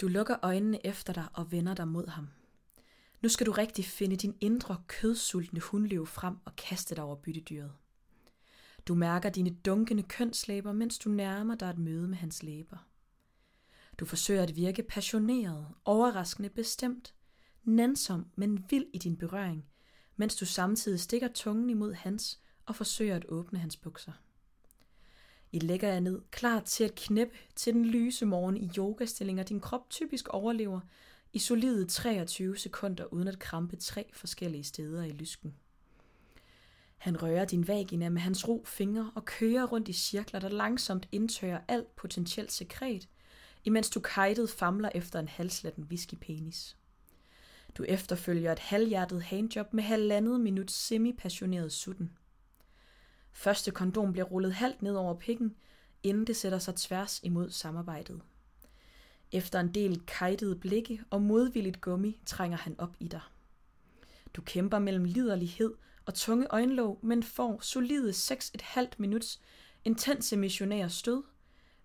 Du lukker øjnene efter dig og vender dig mod ham. Nu skal du rigtig finde din indre kødsultne hundløv frem og kaste dig over byttedyret. Du mærker dine dunkende kønslæber, mens du nærmer dig et møde med hans læber. Du forsøger at virke passioneret, overraskende bestemt, nænsom, men vild i din berøring, mens du samtidig stikker tungen imod hans og forsøger at åbne hans bukser. I lægger jer ned, klar til at knæppe til den lyse morgen i yogastillinger, din krop typisk overlever i solide 23 sekunder uden at krampe tre forskellige steder i lysken. Han rører din vagina med hans ro fingre og kører rundt i cirkler, der langsomt indtørrer alt potentielt sekret, imens du kajtet famler efter en halslatten whiskypenis. Du efterfølger et halvhjertet handjob med halvandet minut semi-passioneret sutten. Første kondom bliver rullet halvt ned over pikken, inden det sætter sig tværs imod samarbejdet. Efter en del kajtede blikke og modvilligt gummi trænger han op i dig. Du kæmper mellem liderlighed og tunge øjenlåg, men får solide 6,5 minuts intense missionære stød,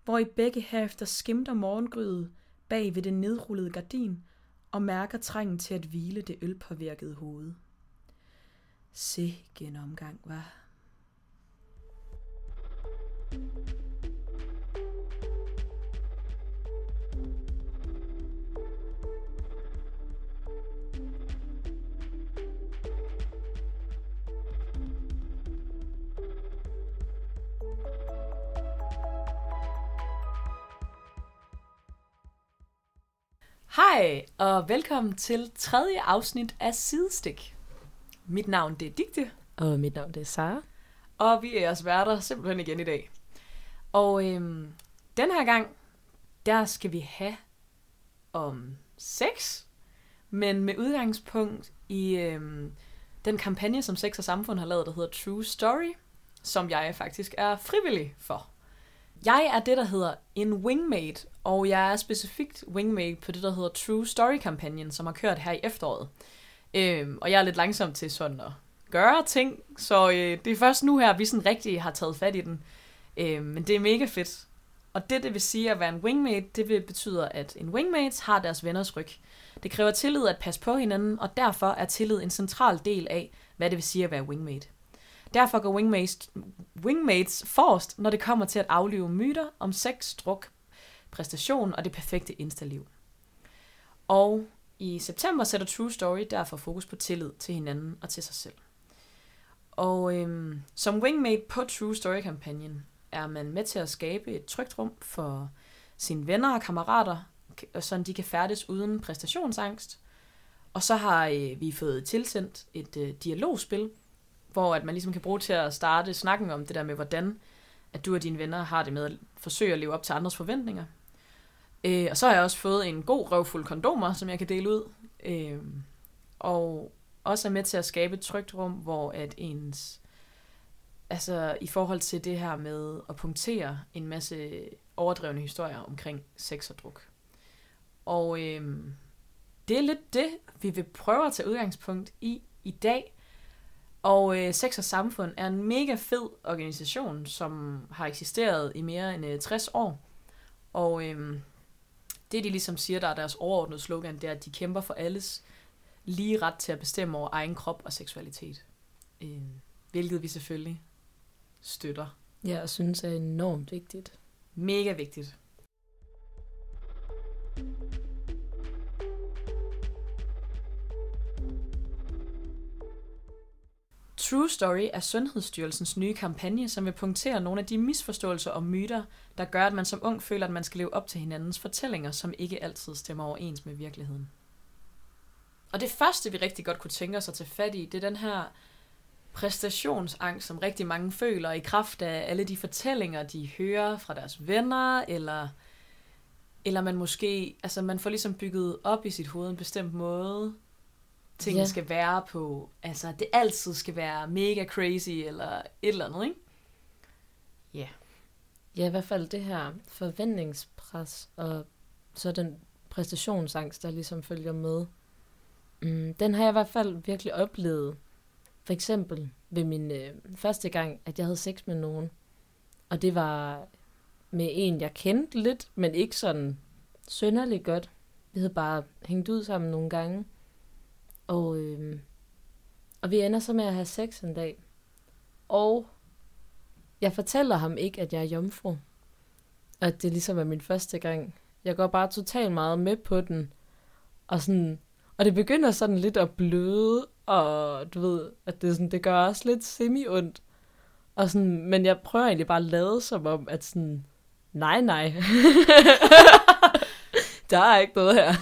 hvor I begge herefter skimter morgengrydet bag ved det nedrullede gardin og mærker trængen til at hvile det ølpåvirkede hoved. Se genomgang, var. Hej, og velkommen til tredje afsnit af Sidestik. Mit navn det er Digte, Og mit navn det er Sara. og vi er jeres værter simpelthen igen i dag. Og øhm, den her gang, der skal vi have om sex, men med udgangspunkt i øhm, den kampagne, som Sex og Samfund har lavet, der hedder True Story, som jeg faktisk er frivillig for. Jeg er det, der hedder en wingmate, og jeg er specifikt wingmate på det, der hedder True Story-kampagnen, som har kørt her i efteråret. Øhm, og jeg er lidt langsom til sådan at gøre ting, så øh, det er først nu her, vi sådan rigtig har taget fat i den. Øh, men det er mega fedt. Og det, det vil sige at være en wingmate, det vil betyde, at en wingmate har deres venners ryg. Det kræver tillid at passe på hinanden, og derfor er tillid en central del af, hvad det vil sige at være wingmate. Derfor går wingmates, wingmates forrest, når det kommer til at aflive myter om sex, druk, præstation og det perfekte instaliv. Og i september sætter True Story derfor fokus på tillid til hinanden og til sig selv. Og øhm, som wingmate på True Story-kampagnen er man med til at skabe et trygt rum for sine venner og kammerater, så de kan færdes uden præstationsangst. Og så har øh, vi fået tilsendt et øh, dialogspil, hvor at man ligesom kan bruge til at starte snakken om det der med, hvordan at du og dine venner har det med at forsøge at leve op til andres forventninger. Øh, og så har jeg også fået en god røvfuld kondomer, som jeg kan dele ud. Øh, og også er med til at skabe et trygt rum, hvor at ens... Altså i forhold til det her med at punktere en masse overdrevne historier omkring sex og druk. Og øh, det er lidt det, vi vil prøve at tage udgangspunkt i i dag. Og øh, Sex og Samfund er en mega fed organisation, som har eksisteret i mere end øh, 60 år. Og øh, det, de ligesom siger, der er deres overordnede slogan, det er, at de kæmper for alles lige ret til at bestemme over egen krop og seksualitet. Øh, hvilket vi selvfølgelig støtter. Jeg synes er enormt vigtigt. Mega vigtigt. True Story er Sundhedsstyrelsens nye kampagne, som vil punktere nogle af de misforståelser og myter, der gør, at man som ung føler, at man skal leve op til hinandens fortællinger, som ikke altid stemmer overens med virkeligheden. Og det første, vi rigtig godt kunne tænke os at tage fat i, det er den her præstationsangst, som rigtig mange føler i kraft af alle de fortællinger, de hører fra deres venner, eller, eller man måske, altså man får ligesom bygget op i sit hoved en bestemt måde, tingene Ja. skal være på, altså det altid skal være mega crazy, eller et eller andet, ikke? Ja. Ja, i hvert fald det her forventningspres og så den præstationsangst, der ligesom følger med. Mm, den har jeg i hvert fald virkelig oplevet. For eksempel ved min øh, første gang, at jeg havde sex med nogen. Og det var med en, jeg kendte lidt, men ikke sådan sønderligt godt. vi havde bare hængt ud sammen nogle gange. Og, øh, og vi ender så med at have sex en dag. Og jeg fortæller ham ikke, at jeg er jomfru. Og at det ligesom er min første gang. Jeg går bare totalt meget med på den. Og, sådan, og det begynder sådan lidt at bløde, og du ved, at det, sådan, det gør også lidt semi-ondt. Og sådan, men jeg prøver egentlig bare at lade som om, at sådan, nej, nej. der er ikke noget her.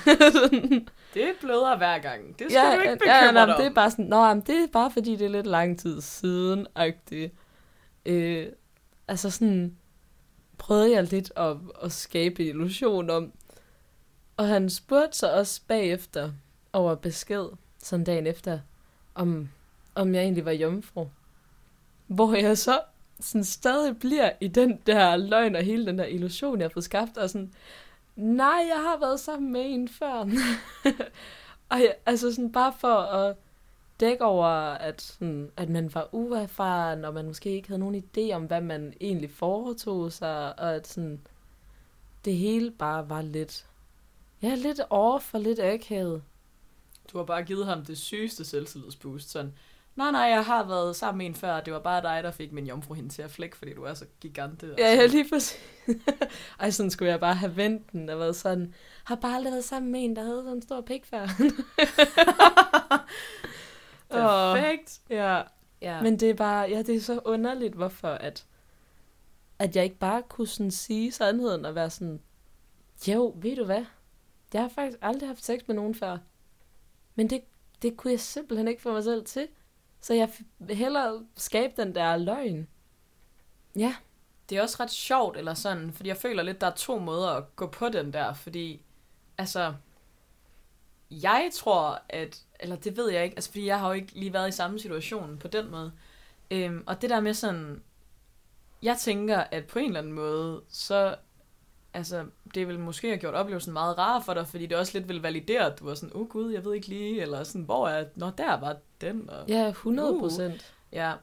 Det bløder hver gang. Det skal ja, du ikke bekymre ja, dig nej, om. det er bare sådan, nå, jamen, det er bare fordi, det er lidt lang tid siden, -agtigt. Øh, altså sådan, prøvede jeg lidt at, at skabe illusion om. Og han spurgte så også bagefter over besked, sådan dagen efter, om, om jeg egentlig var jomfru. Hvor jeg så sådan stadig bliver i den der løgn og hele den der illusion, jeg har fået skabt, og sådan, nej, jeg har været sammen med en før. og jeg, altså sådan bare for at dække over, at, sådan, at man var uerfaren, og man måske ikke havde nogen idé om, hvad man egentlig foretog sig, og at sådan, det hele bare var lidt, ja, lidt off og lidt akavet. Du har bare givet ham det sygeste selvtillidsboost. Sådan, nej, nej, jeg har været sammen med en før. Det var bare dig, der fik min jomfru hende til at flække, fordi du er så gigante. og Ja, ja, sådan. lige præcis. Ej, sådan skulle jeg bare have vendt den og været sådan, har bare aldrig været sammen med en, der havde sådan en stor pik før. Perfekt. ja. Ja. Men det er bare, ja, det er så underligt, hvorfor at, at jeg ikke bare kunne sådan sige sandheden og være sådan, jo, ved du hvad? Jeg har faktisk aldrig haft sex med nogen før. Men det, det kunne jeg simpelthen ikke få mig selv til. Så jeg vil hellere skabe den der løgn. Ja, Det er også ret sjovt, eller sådan, fordi jeg føler lidt, der er to måder at gå på den der, fordi, altså, jeg tror, at, eller det ved jeg ikke, altså fordi jeg har jo ikke lige været i samme situation på den måde, øhm, og det der med sådan, jeg tænker, at på en eller anden måde, så, altså, det vil måske have gjort oplevelsen meget rar for dig, fordi det også lidt vil validere, at du var sådan, oh gud, jeg ved ikke lige, eller sådan, hvor er, nå, der var den, og ja, 100 procent. Ja.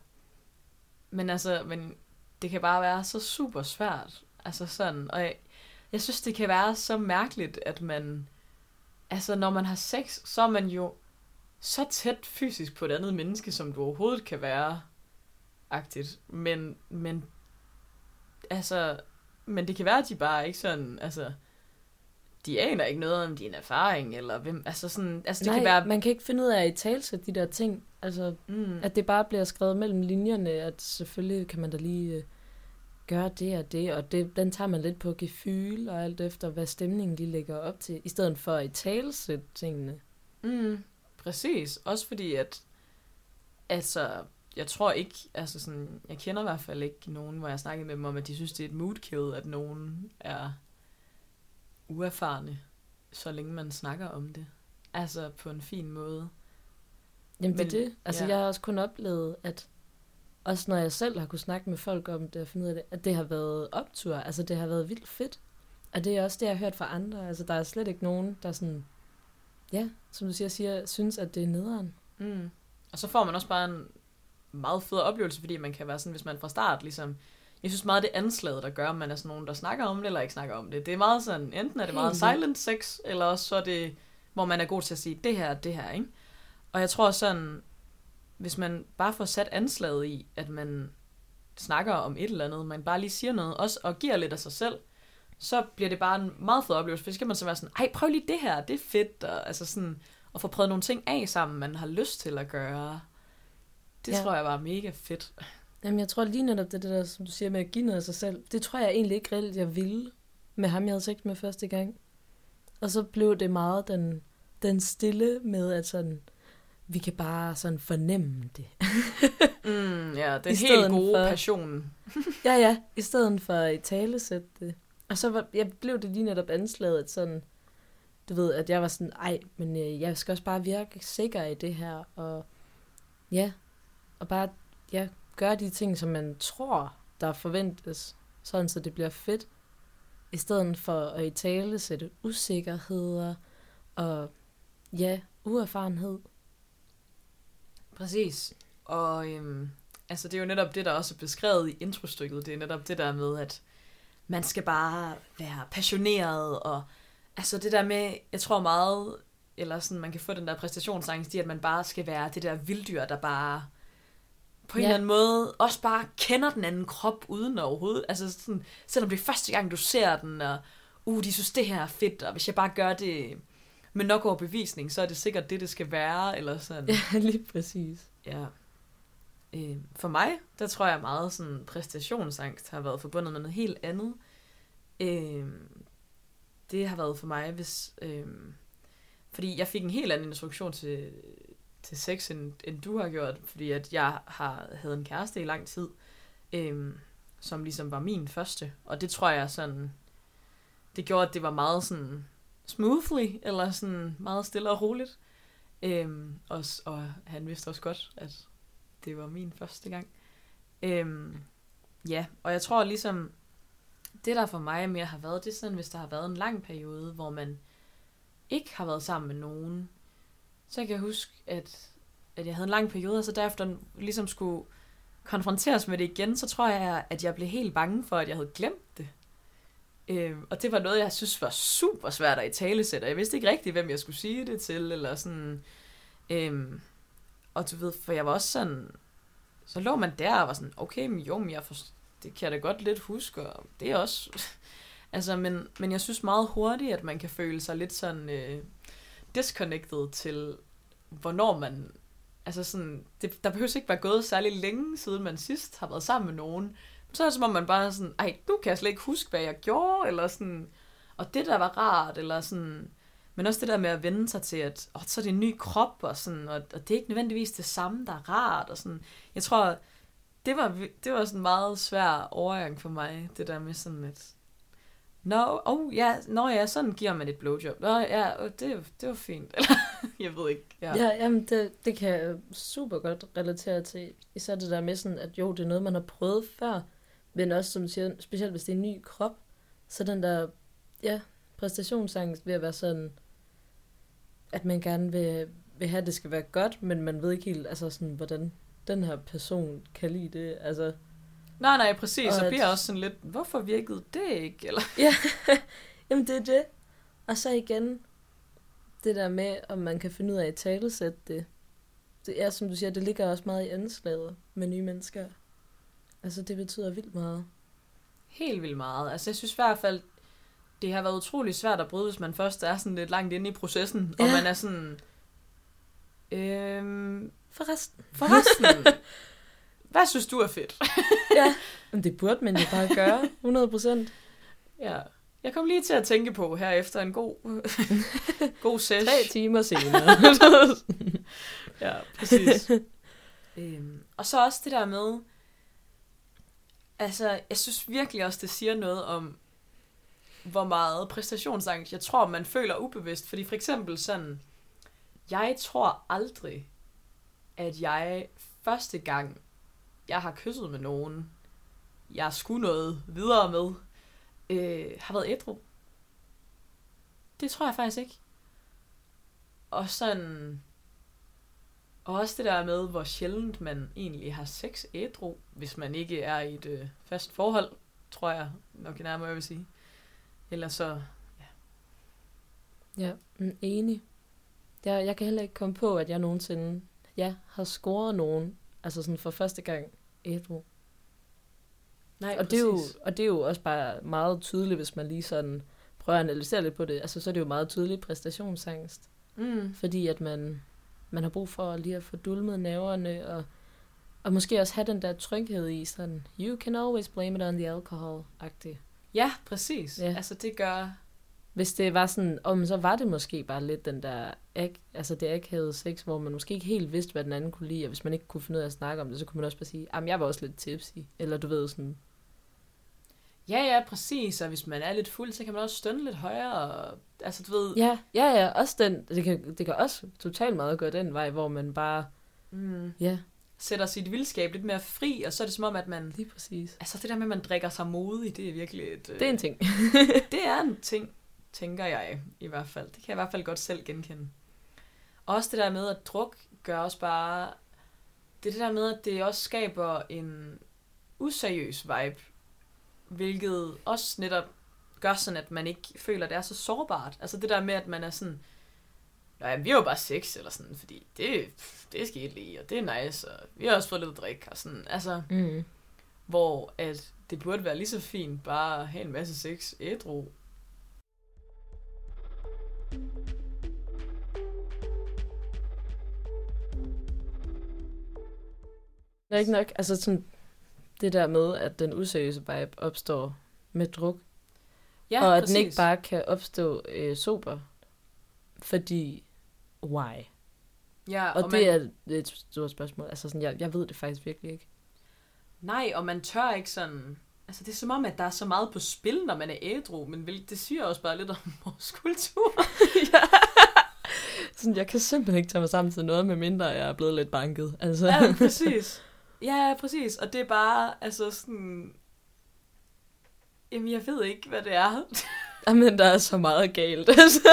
Men altså, men det kan bare være så super svært. Altså sådan, og jeg, jeg synes, det kan være så mærkeligt, at man, altså når man har sex, så er man jo så tæt fysisk på et andet menneske, som du overhovedet kan være, agtigt. Men, men, altså, men det kan være, at de bare ikke sådan, altså, de aner ikke noget om din erfaring, eller hvem, altså sådan, altså det Nej, kan være, man kan ikke finde ud af at talsætte de der ting. Altså, mm, At det bare bliver skrevet mellem linjerne, at selvfølgelig kan man da lige øh, gøre det og det, og det, den tager man lidt på gefyl og alt efter, hvad stemningen lige lægger op til, i stedet for at i talsætte tingene. Mm, præcis. Også fordi, at altså, jeg tror ikke, altså sådan, jeg kender i hvert fald ikke nogen, hvor jeg har snakket med dem om, at de synes, det er et mood kill, at nogen er uerfarne, så længe man snakker om det. Altså på en fin måde. Jamen det er Men- det. Altså ja. jeg har også kun oplevet, at også når jeg selv har kunne snakke med folk om det og finde ud af det, at det har været optur. Altså det har været vildt fedt. Og det er også det, jeg har hørt fra andre. Altså der er slet ikke nogen, der sådan, ja, som du siger, siger synes, at det er nederen. Mm. Og så får man også bare en meget fed oplevelse, fordi man kan være sådan, hvis man fra start ligesom... Jeg synes meget, det er anslaget, der gør, om man er sådan nogen, der snakker om det, eller ikke snakker om det. Det er meget sådan, enten er det meget silent sex, eller også så er det, hvor man er god til at sige, det her, det her, ikke? Og jeg tror sådan, hvis man bare får sat anslaget i, at man snakker om et eller andet, man bare lige siger noget, også, og giver lidt af sig selv, så bliver det bare en meget fed oplevelse, for så skal man så være sådan, ej, prøv lige det her, det er fedt, og altså sådan, at få prøvet nogle ting af sammen, man har lyst til at gøre. Det Ja. tror jeg var mega fedt. Jamen jeg tror lige netop det, det der, som du siger med at give noget af sig selv, det tror jeg egentlig ikke reelt, jeg ville med ham, jeg havde sex med første gang. Og så blev det meget den, den stille med, at sådan, vi kan bare sådan fornemme det. Mm, ja, den I helt gode for- passion. Ja, ja, i stedet for at talesætte det. Og så var, jeg blev det lige netop anslaget, at sådan, du ved, at jeg var sådan, ej, men øh, jeg skal også bare virke sikker i det her, og ja, og bare, ja, gøre de ting, som man tror, der forventes, sådan så det bliver fedt, i stedet for at i tale sætte usikkerheder, og ja, uerfarenhed. Præcis. Og øhm, altså, det er jo netop det, der også er beskrevet i introstykket. Det er netop det der med, at man skal bare være passioneret, og Altså det der med, jeg tror meget, eller sådan, man kan få den der præstationsangst i, at man bare skal være det der vilddyr, der bare på en Ja. eller anden måde også bare kender den anden krop uden overhovedet. Altså sådan, selvom det er første gang, du ser den, og uh, de synes, det her er fedt, og hvis jeg bare gør det med nok overbevisning, så er det sikkert det, det skal være, eller sådan. Ja, lige præcis. Ja. Øh, for mig, der tror jeg meget sådan præstationsangst har været forbundet med noget helt andet. Øh, det har været for mig, hvis... Øh, fordi jeg fik en helt anden introduktion til, til sex, end, end du har gjort. Fordi at jeg har havde en kæreste i lang tid, øhm, som ligesom var min første. Og det tror jeg sådan... Det gjorde, at det var meget sådan smoothly, eller sådan meget stille og roligt. Øhm, og, og han vidste også godt, at det var min første gang. Øhm, ja, og jeg tror ligesom, det der for mig mere har været, det er sådan, hvis der har været en lang periode, hvor man ikke har været sammen med nogen, så kan jeg huske, at, at jeg havde en lang periode, og så derefter ligesom skulle konfronteres med det igen, så tror jeg, at jeg blev helt bange for, at jeg havde glemt det. Øh, og det var noget, jeg synes var super svært at i tale sætte. Jeg vidste ikke rigtigt, hvem jeg skulle sige det til, eller sådan... Øh, og du ved, for jeg var også sådan... Så lå man der og var sådan, okay, men jo, men jeg for, det kan jeg da godt lidt huske, og det er også... altså, men, men jeg synes meget hurtigt, at man kan føle sig lidt sådan øh, disconnected til, hvornår man... Altså sådan, det, der behøver ikke være gået særlig længe, siden man sidst har været sammen med nogen. Så er det som om man bare er sådan, ej, nu kan jeg slet ikke huske, hvad jeg gjorde, eller sådan, og det der var rart, eller sådan, men også det der med at vende sig til, at åh, så er det en ny krop, og, sådan, og, og det er ikke nødvendigvis det samme, der er rart, og sådan, jeg tror, det var, det var sådan en meget svær overgang for mig, det der med sådan at Nå, oh, ja, nå ja, sådan giver man et blowjob. Nå ja, oh, det, det var fint. Eller, jeg ved ikke. Ja. Ja, jamen det, det kan jeg super godt relatere til. Især det der med sådan, at jo, det er noget, man har prøvet før, men også, som du siger, specielt hvis det er en ny krop, så den der, ja, præstationsangst ved at være sådan, at man gerne vil, vil have, at det skal være godt, men man ved ikke helt, altså sådan, hvordan den her person kan lide det. Altså, Nej, nej, præcis. Og Så at- bliver også sådan lidt, hvorfor virkede det ikke? Eller, Ja, jamen det er det. Og så igen, det der med, om man kan finde ud af at talesætte det. Det er, som du siger, det ligger også meget i anslaget med nye mennesker. Altså, det betyder vildt meget. Helt vildt meget. Altså, jeg synes i hvert fald, det har været utrolig svært at bryde, hvis man først er sådan lidt langt inde i processen, og Ja. man er sådan... Øhm, Forresten. forresten, hvad synes du er fedt? ja, men det burde man jo bare gøre, 100 procent. Ja. Jeg kom lige til at tænke på her efter en god, god sesh. Tre timer senere. Ja, præcis. øhm, og så også det der med, altså, jeg synes virkelig også, det siger noget om, hvor meget præstationsangst, jeg tror, man føler ubevidst. Fordi for eksempel sådan, jeg tror aldrig, at jeg første gang, jeg har kysset med nogen, jeg skulle noget videre med, øh, har været ædru. Det tror jeg faktisk ikke. Og sådan... Og også det der med, hvor sjældent man egentlig har sex ædru, hvis man ikke er i et øh, fast forhold, tror jeg nok nærmere, jeg vil sige. Ellers så... ja, men mm, enig. Jeg, jeg kan heller ikke komme på, at jeg nogensinde ja, har scoret nogen, altså sådan for første gang ædru. Nej, Og det, er jo, og det er jo også bare meget tydeligt, hvis man lige sådan prøver at analysere lidt på det. Altså, så er det jo meget tydeligt præstationsangst. Mm. Fordi at man, man har brug for lige at få dulmet nerverne, og, og måske også have den der tryghed i sådan, you can always blame it on the alcohol-agtigt. Ja, præcis. Ja. Altså, det gør... Hvis det var sådan, om så var det måske bare lidt den der, altså det akavede sex, hvor man måske ikke helt vidste, hvad den anden kunne lide, og hvis man ikke kunne finde ud af at snakke om det, så kunne man også bare sige, jamen jeg var også lidt tipsy, eller du ved sådan, Ja, ja, præcis. Og hvis man er lidt fuld, så kan man også stønne lidt højere. Og, altså, du ved... ja, ja, ja, også den, det kan, det kan også totalt meget gå den vej, hvor man bare, Mm, ja, sætter sit vildskab lidt mere fri, og så er det som om, at man... lige præcis. Altså, det der med, at man drikker sig modig, det er virkelig et... øh, Det er en ting. det er en ting, tænker jeg i hvert fald. Det kan jeg i hvert fald godt selv genkende. Og også det der med, at druk gør også bare... Det er det der med, at det også skaber en useriøs vibe. Hvilket også netop gør sådan, at man ikke føler, at det er så sårbart. Altså det der med, at man er sådan, Nå ja, vi er jo bare sex, eller sådan, fordi det, det er sket lige, og det er nice, og vi har også fået lidt drik, og sådan, altså, Mm. hvor at det burde være lige så fint bare at have en masse sex ædru. Det er ikke nok, altså sådan, det der med, at den useriøse vibe opstår med druk, Ja, og at præcis. den ikke bare kan opstå øh, sober, fordi, why? Ja, Og, og, det man, er et stort spørgsmål. Altså sådan, jeg, jeg ved det faktisk virkelig ikke. Nej, og man tør ikke sådan... Altså, det er som om, at der er så meget på spil, når man er ædru, men det siger også bare lidt om vores kultur. Sådan, jeg kan simpelthen ikke tage mig sammen til noget, med mindre jeg er blevet lidt banket. Altså. Ja, præcis. Ja, præcis. Og det er bare, altså sådan... Jamen, jeg ved ikke, hvad det er. Jamen, der er så meget galt. Altså.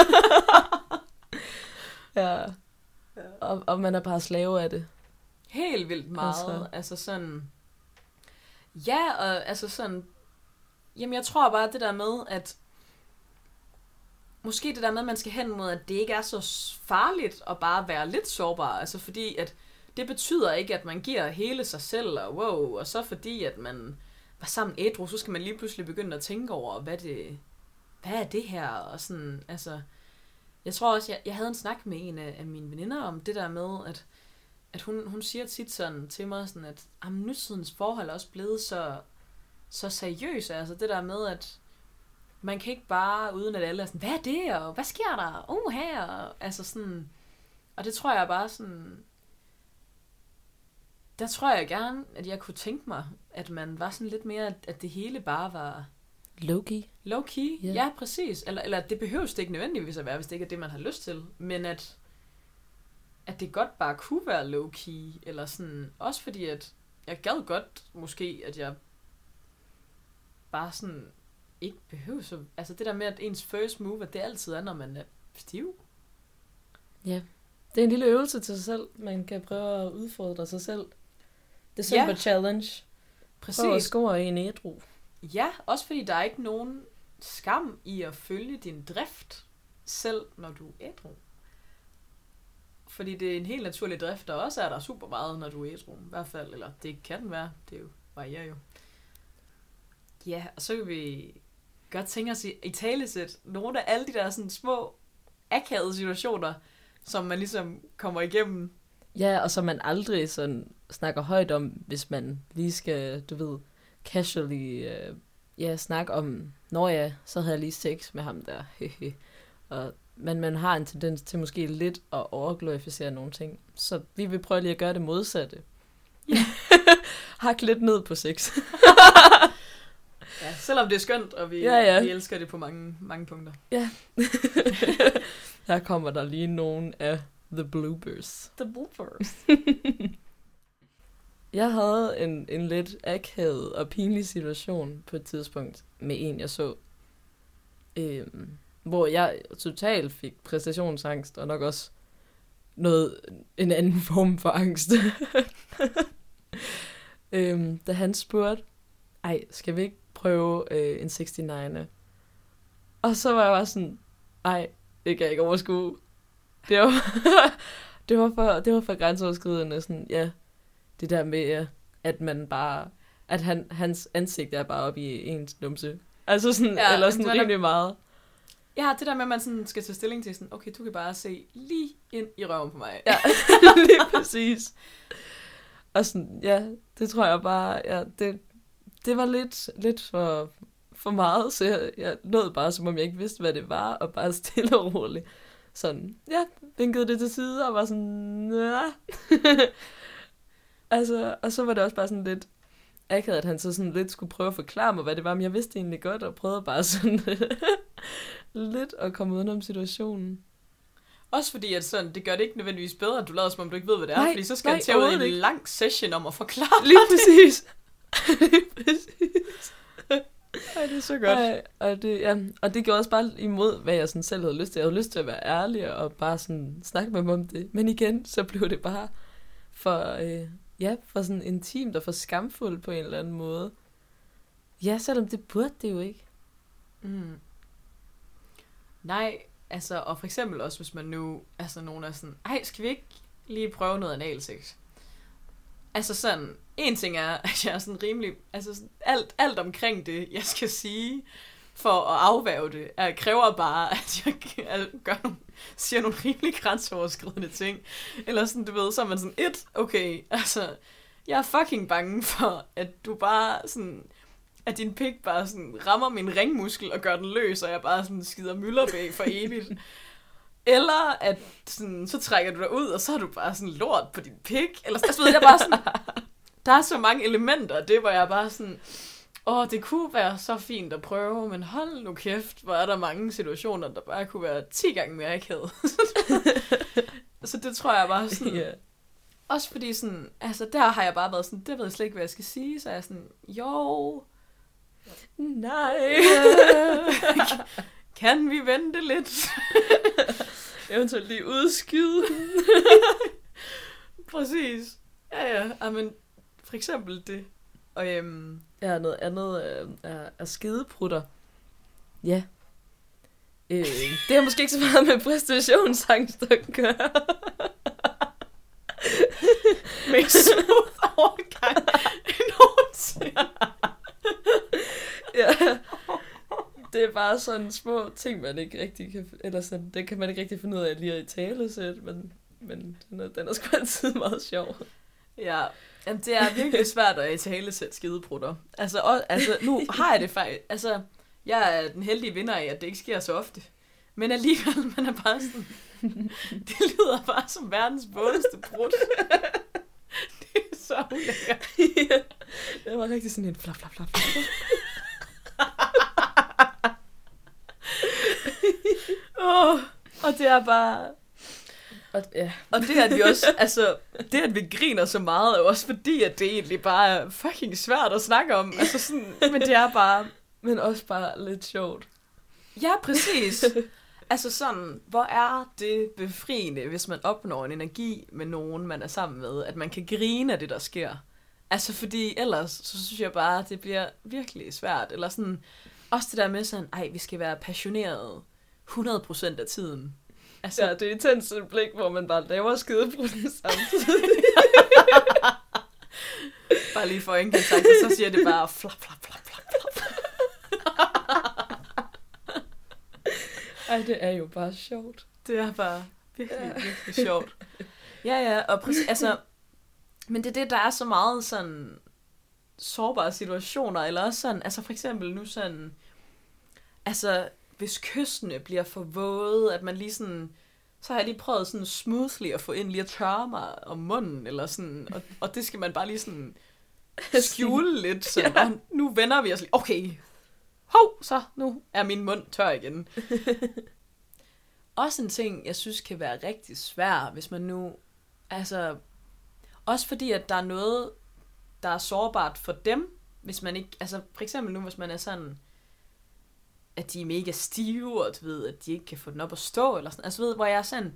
ja. Og, og man er bare slave af det. Helt vildt meget. Altså. Altså, sådan... Ja, og altså sådan... Jamen, jeg tror bare det der med, at... Måske det der med, at man skal hen mod, at det ikke er så farligt at bare være lidt sårbar. Altså fordi, at det betyder ikke, at man giver hele sig selv, og wow, og så fordi, at man var sammen ædru, så skal man lige pludselig begynde at tænke over, hvad det, hvad er det her, og sådan, altså, jeg tror også, jeg, jeg havde en snak med en af, af mine veninder om det der med, at at hun, hun siger tit sådan til mig, sådan at jamen, nutidens forhold er også blevet så, så seriøse. Altså det der med, at man kan ikke bare, uden at alle er sådan, hvad er det, og hvad sker der? Uh, her. Og, altså sådan, og det tror jeg bare sådan, der tror jeg gerne, at jeg kunne tænke mig, at man var sådan lidt mere, at, det hele bare var Loki. low-key. Ja. Ja, præcis. Eller, eller det behøves det ikke nødvendigvis at være, hvis det ikke er det, man har lyst til. Men at, at det godt bare kunne være low-key. Eller sådan, også fordi, at jeg gad godt måske, at jeg bare sådan ikke behøver så... Altså det der med, at ens first move, at det altid er, når man er stiv. Ja. Det er en lille øvelse til sig selv. Man kan prøve at udfordre sig selv. December Ja. Challenge. Præcis. Prøv at score i en ædru. Ja, også fordi der er ikke nogen skam i at følge din drift, selv når du er ædru. Fordi det er en helt naturlig drift, der også er der super meget, når du er ædru. I hvert fald, eller det kan den være. Det er jo, varierer jo. Ja, og så kan vi godt tænke os i, i talesæt nogle af alle de der sådan små akavede situationer, som man ligesom kommer igennem. Ja, og så man aldrig sådan snakker højt om, hvis man lige skal, du ved, casually øh, ja, snakke om, når ja, så havde jeg lige sex med ham der. hehe." og, men man har en tendens til måske lidt at overglorificere nogle ting. Så vi vil prøve lige at gøre det modsatte. Ja. Hak lidt ned på sex. Ja, selvom det er skønt, og vi, Ja, ja. vi elsker det på mange, mange punkter. Her kommer der lige nogle af the bloopers. The bloopers. Jeg havde en, en lidt akavet og pinlig situation på et tidspunkt med en, jeg så, øhm, hvor jeg totalt fik præstationsangst, og nok også noget, en anden form for angst. øhm, da han spurgte, ej, skal vi ikke prøve øh, en 69'er? Og så var jeg bare sådan, ej, det kan jeg ikke overskue. Det var, det var for, det var for grænseoverskridende, sådan, ja, det der med, at man bare, at han, hans ansigt er bare oppe i ens numse. Altså sådan, Ja, eller sådan rimelig meget. Ja, det der med, at man sådan skal tage stilling til sådan, okay, du kan bare se lige ind i røven på mig. Ja, lige præcis. Og sådan, ja, det tror jeg bare, ja, det, det var lidt, lidt for, for meget, så jeg, jeg nåede bare, som om jeg ikke vidste, hvad det var, og bare stille og roligt. Sådan, ja, vinkede det til side, og var sådan, ja. altså, og så var det også bare sådan lidt, akavet, at han så sådan lidt skulle prøve at forklare mig, hvad det var, men jeg vidste egentlig godt, og prøvede bare sådan lidt at komme udenom situationen. Også fordi, at sådan, det gør det ikke nødvendigvis bedre, at du lader som om du ikke ved, hvad det er, Nej, fordi så skal nej, han tage ud i en lang session om at forklare Lige præcis. Lige præcis. Ej, det er så Ej, og, det, ja, og det gjorde også bare imod, hvad jeg sådan selv havde lyst til. Jeg havde lyst til at være ærlig og bare sådan snakke med dem om det. Men igen, så blev det bare for, øh, ja, for sådan intimt og for skamfuldt på en eller anden måde. Ja, selvom det burde det jo ikke. Mm. Nej, altså, og for eksempel også, hvis man nu, altså nogen er sådan, ej, skal vi ikke lige prøve noget analsex? Altså sådan, en ting er, at jeg er sådan rimelig, altså sådan, alt, alt omkring det, jeg skal sige, for at afværge det, er, kræver bare, at jeg gør nogle, siger nogle rimelig grænseoverskridende ting. Eller sådan, du ved, så er man sådan, et, okay, altså, jeg er fucking bange for, at du bare sådan, at din pik bare sådan rammer min ringmuskel og gør den løs, og jeg bare sådan skider mylderbæg for evigt. Eller at sådan, så trækker du dig ud, og så har du bare sådan lort på din pik. Eller så altså, ved jeg bare sådan, der er så mange elementer, det var jeg bare sådan, åh, det kunne være så fint at prøve, men hold nu kæft, hvor er der mange situationer, der bare kunne være 10 gange mere akavet. så det tror jeg bare sådan, yeah. også fordi sådan, altså der har jeg bare været sådan, det ved jeg slet ikke, hvad jeg skal sige, så jeg er sådan, jo, nej, kan vi vente lidt? Eventuelt lige udskyde. Præcis. Ja, ja. men for eksempel det. Og øhm, ja, noget andet øh, er, er skideprutter. Ja. Øh, det har måske ikke så meget med præstationsangst at gøre. Med smooth overgang nogensinde. ja. Det er bare sådan små ting, man ikke rigtig kan... Eller sådan, det kan man ikke rigtig finde ud af lige i tale sæt, men, men den er, den er sgu altid meget sjov. Ja, Jamen, det er virkelig svært at i tale sætte skideprutter. Altså, og, altså, nu har jeg det faktisk... Altså, jeg er den heldige vinder af, at det ikke sker så ofte. Men alligevel, man er bare sådan... Det lyder bare som verdens vådeste brud. det er så ulækkert. ja, det var rigtig sådan en flap, flap, flap. oh, og det er bare... Og, ja. og det, at vi også, altså, det, at vi griner så meget, er jo også fordi, at det egentlig bare er fucking svært at snakke om. Altså sådan, men det er bare... Men også bare lidt sjovt. Ja, præcis. altså sådan, hvor er det befriende, hvis man opnår en energi med nogen, man er sammen med, at man kan grine af det, der sker. Altså fordi ellers, så synes jeg bare, at det bliver virkelig svært. Eller sådan, også det der med sådan, ej, vi skal være passionerede 100% af tiden. Altså, ja, det er intens et blik, hvor man bare laver skidebrunden samtidig. bare lige for enkelt sagt, så siger det bare flap, flap, flap, flap, flap. Ej, det er jo bare sjovt. Det er bare virkelig, ja. virkelig sjovt. Ja, ja, og præcis, altså, men det er det, der er så meget sådan sårbare situationer, eller også sådan, altså for eksempel nu sådan, altså hvis kystene bliver for våde, at man lige sådan, så har jeg lige prøvet sådan smoothly at få ind lige at tørre mig om munden, eller sådan, og, og det skal man bare lige sådan skjule lidt, så ja. nu vender vi os lige, okay, hov, så nu er min mund tør igen. også en ting, jeg synes kan være rigtig svær, hvis man nu, altså, også fordi, at der er noget, der er sårbart for dem, hvis man ikke, altså for eksempel nu, hvis man er sådan, at de er mega stive, og du ved, at de ikke kan få den op at stå, eller sådan. Altså, ved, hvor jeg er sådan,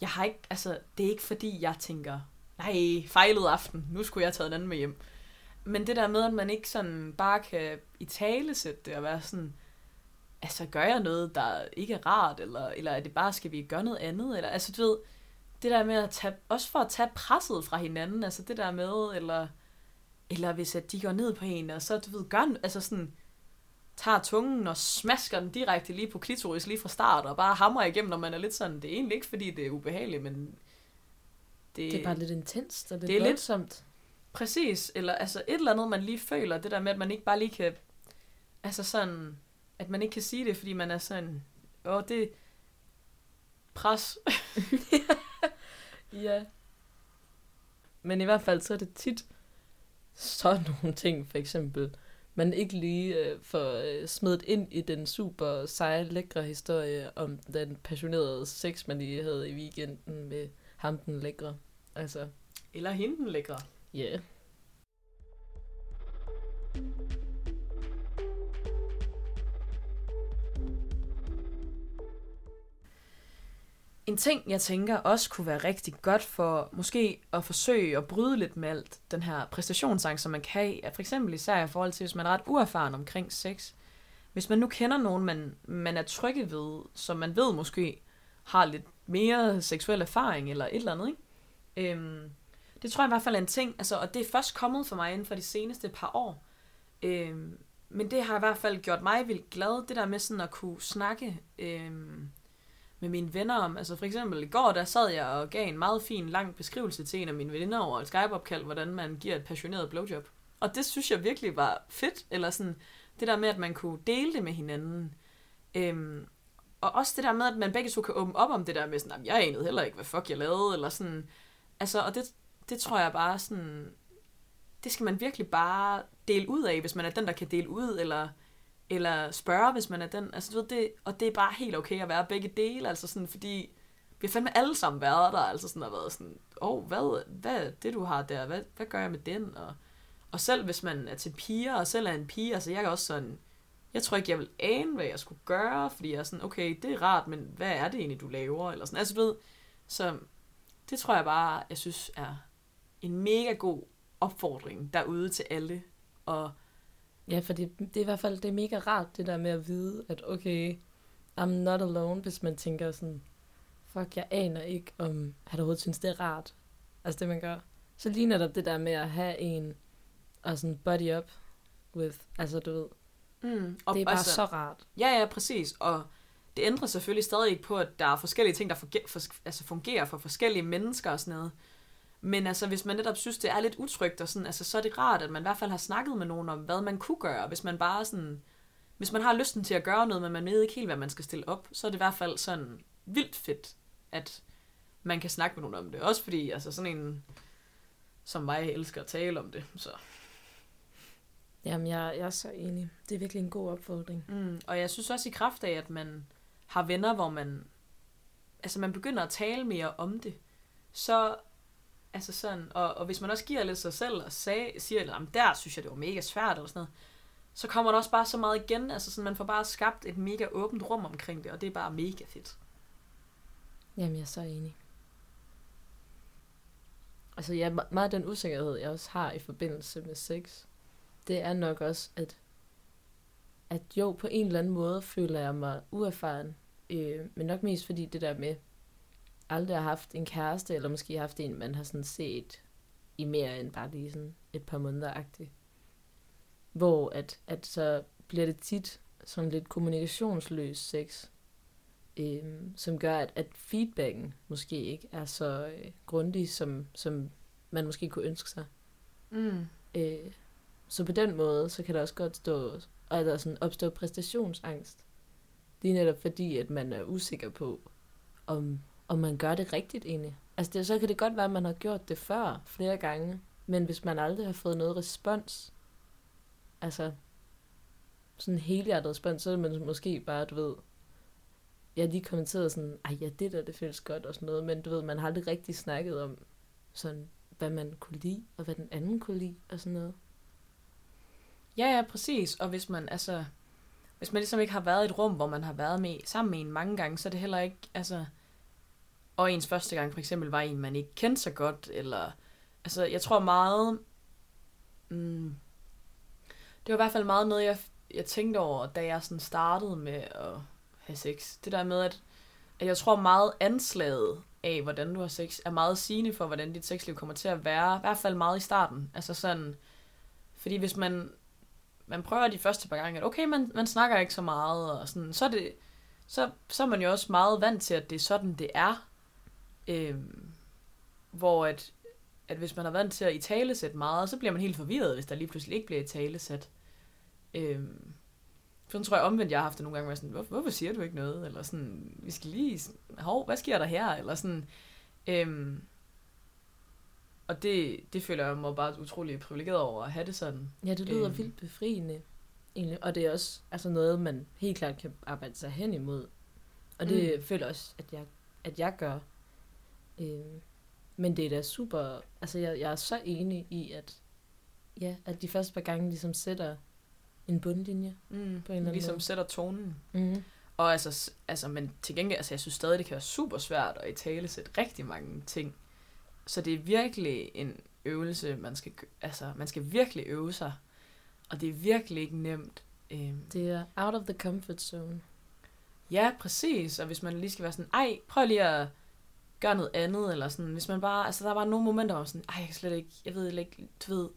jeg har ikke, altså, det er ikke fordi, jeg tænker, nej, fejlet aften, nu skulle jeg tage en anden med hjem. Men det der med, at man ikke sådan bare kan i tale sætte det, og være sådan, altså, gør jeg noget, der ikke er rart, eller, eller er det bare, skal vi gøre noget andet, eller, altså, du ved, det der med at tage, også for at tage presset fra hinanden, altså det der med, eller, eller hvis at de går ned på en, og så, du ved, gør, altså sådan, tager tungen og smasker den direkte lige på klitoris lige fra start, og bare hamrer igennem, når man er lidt sådan, det er egentlig ikke, fordi det er ubehageligt, men det, det er bare lidt intenst og lidt det er voldsomt. Lidt, præcis, eller altså et eller andet, man lige føler, det der med, at man ikke bare lige kan, altså sådan, at man ikke kan sige det, fordi man er sådan, åh, det pres. ja. Men i hvert fald, så er det tit sådan nogle ting, for eksempel, man ikke lige øh, får øh, smidt ind i den super seje, lækre historie om den passionerede sex, man lige havde i weekenden med ham den lækre. Altså. Eller hende den lækre. Ja. Yeah. En ting, jeg tænker også kunne være rigtig godt for måske at forsøge at bryde lidt med alt den her præstationsangst, som man kan have, for eksempel især i forhold til, hvis man er ret uerfaren omkring sex, hvis man nu kender nogen, man, man er trygge ved, som man ved måske har lidt mere seksuel erfaring eller et eller andet, ikke? Øhm, det tror jeg i hvert fald er en ting, altså, og det er først kommet for mig inden for de seneste par år. Øhm, men det har i hvert fald gjort mig vildt glad, det der med sådan at kunne snakke øhm, med mine venner om. Altså for eksempel i går, der sad jeg og gav en meget fin, lang beskrivelse til en af mine venner over et Skype-opkald, hvordan man giver et passioneret blowjob. Og det synes jeg virkelig var fedt, eller sådan det der med, at man kunne dele det med hinanden. Øhm, og også det der med, at man begge to kan åbne op om det der med sådan, jeg anede heller ikke, hvad fuck jeg lavede, eller sådan. Altså, og det, det tror jeg bare sådan, det skal man virkelig bare dele ud af, hvis man er den, der kan dele ud, eller, eller spørge, hvis man er den. Altså, du ved, det, og det er bare helt okay at være begge dele, altså sådan, fordi vi har fandme alle sammen været der, altså sådan, og været sådan, åh, oh, hvad, hvad det du har der, hvad, hvad gør jeg med den, og, og selv hvis man er til piger, og selv er en pige, altså jeg er også sådan, jeg tror ikke, jeg vil ane, hvad jeg skulle gøre, fordi jeg er sådan, okay, det er rart, men hvad er det egentlig, du laver? Eller sådan. Altså, du ved, så det tror jeg bare, jeg synes er en mega god opfordring derude til alle. Og Ja, for det, det er i hvert fald det er mega rart, det der med at vide, at okay, I'm not alone, hvis man tænker sådan, fuck, jeg aner ikke, om han overhovedet synes, det er rart. Altså det, man gør. Så lige netop det der med at have en, og sådan buddy up with, altså du ved, mm, og det er bare altså, så rart. Ja, ja, præcis. Og det ændrer selvfølgelig stadig ikke på, at der er forskellige ting, der fungerer for, altså fungerer for forskellige mennesker og sådan noget. Men altså, hvis man netop synes, det er lidt utrygt, og sådan, altså, så er det rart, at man i hvert fald har snakket med nogen om, hvad man kunne gøre. Hvis man bare sådan, hvis man har lysten til at gøre noget, men man ved ikke helt, hvad man skal stille op, så er det i hvert fald sådan vildt fedt, at man kan snakke med nogen om det. Også fordi, altså sådan en som mig elsker at tale om det, så... Jamen, jeg, jeg er så enig. Det er virkelig en god opfordring. Mm, og jeg synes også i kraft af, at man har venner, hvor man... Altså, man begynder at tale mere om det, så Altså sådan, og, og hvis man også giver lidt sig selv og sag, siger, at der synes jeg, det var mega svært, eller sådan noget, så kommer der også bare så meget igen. Altså sådan, man får bare skabt et mega åbent rum omkring det, og det er bare mega fedt. Jamen, jeg er så enig. Altså, ja, meget af den usikkerhed, jeg også har i forbindelse med sex, det er nok også, at, at jo, på en eller anden måde føler jeg mig uerfaren, øh, men nok mest fordi det der med, aldrig har haft en kæreste, eller måske haft en, man har sådan set i mere end bare lige sådan et par måneder-agtigt. Hvor at, at så bliver det tit sådan lidt kommunikationsløs sex, øhm, som gør, at, at feedbacken måske ikke er så øh, grundig, som, som man måske kunne ønske sig. Mm. Øh, så på den måde, så kan der også godt stå, og der sådan opstå præstationsangst. Det er netop fordi, at man er usikker på, om om man gør det rigtigt egentlig. Altså det, så kan det godt være, at man har gjort det før flere gange, men hvis man aldrig har fået noget respons, altså sådan en helhjertet respons, så er man måske bare, du ved, jeg lige kommenteret sådan, ej ja, det der, det føles godt og sådan noget, men du ved, man har aldrig rigtig snakket om sådan, hvad man kunne lide, og hvad den anden kunne lide, og sådan noget. Ja, ja, præcis. Og hvis man, altså, hvis man ligesom ikke har været i et rum, hvor man har været med sammen med en mange gange, så er det heller ikke, altså, og ens første gang for eksempel var en, man ikke kendte så godt, eller, altså, jeg tror meget, mm, det var i hvert fald meget noget, jeg, jeg tænkte over, da jeg sådan startede med at have sex. Det der med, at, at jeg tror meget anslaget af, hvordan du har sex, er meget sigende for, hvordan dit sexliv kommer til at være, i hvert fald meget i starten. Altså sådan, fordi hvis man, man prøver de første par gange, at okay, man, man snakker ikke så meget, og sådan, så er det, så, så er man jo også meget vant til, at det er sådan, det er. Øhm, hvor at, at hvis man har vant til at i tale sætte meget, så bliver man helt forvirret, hvis der lige pludselig ikke bliver i tale sat. Øhm, for så tror jeg omvendt, jeg har haft det nogle gange, hvor jeg sådan, Hvor, hvorfor siger du ikke noget? Eller sådan, vi skal lige, hov, hvad sker der her? Eller sådan, øhm, og det, det føler jeg mig bare utrolig privilegeret over at have det sådan. Ja, det lyder øhm. vildt befriende. Egentlig. Og det er også altså noget, man helt klart kan arbejde sig hen imod. Og det mm. føler også, at jeg, at jeg gør. Øh, men det er da super, altså jeg, jeg er så enig i, at, ja, at de første par gange ligesom sætter en bundlinje mm, på en eller Ligesom måde. sætter tonen. Mm. Og altså, altså, men til gengæld, altså jeg synes stadig, det kan være super svært at i tale sætte rigtig mange ting. Så det er virkelig en øvelse, man skal, altså, man skal virkelig øve sig. Og det er virkelig ikke nemt. Øhm, Det er out of the comfort zone. Ja, præcis. Og hvis man lige skal være sådan, ej, prøv lige at gøre noget andet, eller sådan, hvis man bare, altså der var nogle momenter, hvor man sådan, ej, jeg kan slet ikke, jeg ved ikke, du ved,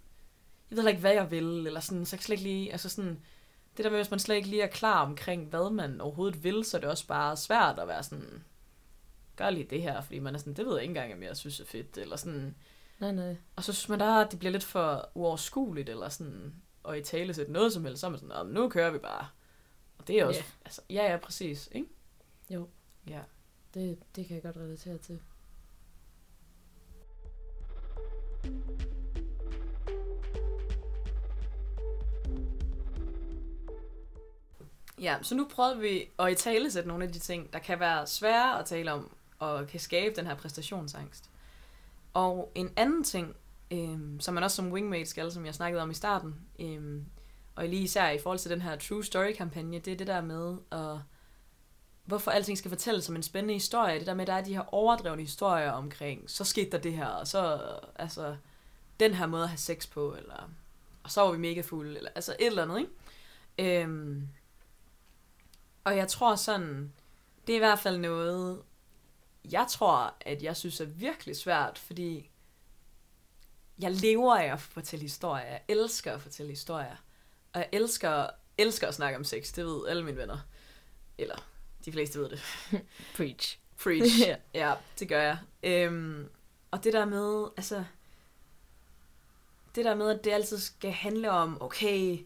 jeg ved ikke, hvad jeg vil, eller sådan, så jeg kan slet ikke lige, altså sådan, det der med, hvis man slet ikke lige er klar omkring, hvad man overhovedet vil, så er det også bare svært at være sådan, gør lige det her, fordi man er sådan, det ved jeg ikke engang, om jeg synes er fedt, eller sådan, Nej, nej. og så synes man der, at det bliver lidt for uoverskueligt, eller sådan, og i tale sætte noget som helst, så er man sådan, "Nå, men nu kører vi bare. Og det er også, Ja. altså, ja, ja, præcis, ikke? Jo. Ja. Det, det kan jeg godt relatere til. Ja, så nu prøvede vi at i tale sætte nogle af de ting, der kan være svære at tale om, og kan skabe den her præstationsangst. Og en anden ting, øh, som man også som wingmate skal, som jeg snakkede om i starten, øh, og lige især i forhold til den her True Story-kampagne, det er det der med, at, hvorfor alting skal fortælles som en spændende historie. Det der med, at der er de her overdrevne historier omkring, så skete der det her, og så, altså, den her måde at have sex på, eller, og så var vi mega fulde, eller, altså et eller andet, ikke? Øhm, og jeg tror sådan, det er i hvert fald noget, jeg tror, at jeg synes er virkelig svært, fordi jeg lever af at fortælle historier. Jeg elsker at fortælle historier. Og jeg elsker, elsker at snakke om sex. Det ved alle mine venner. Eller, de fleste ved det. Preach. Preach. Ja. ja, det gør jeg. Øhm, og det der med, altså, det der med, at det altid skal handle om, okay,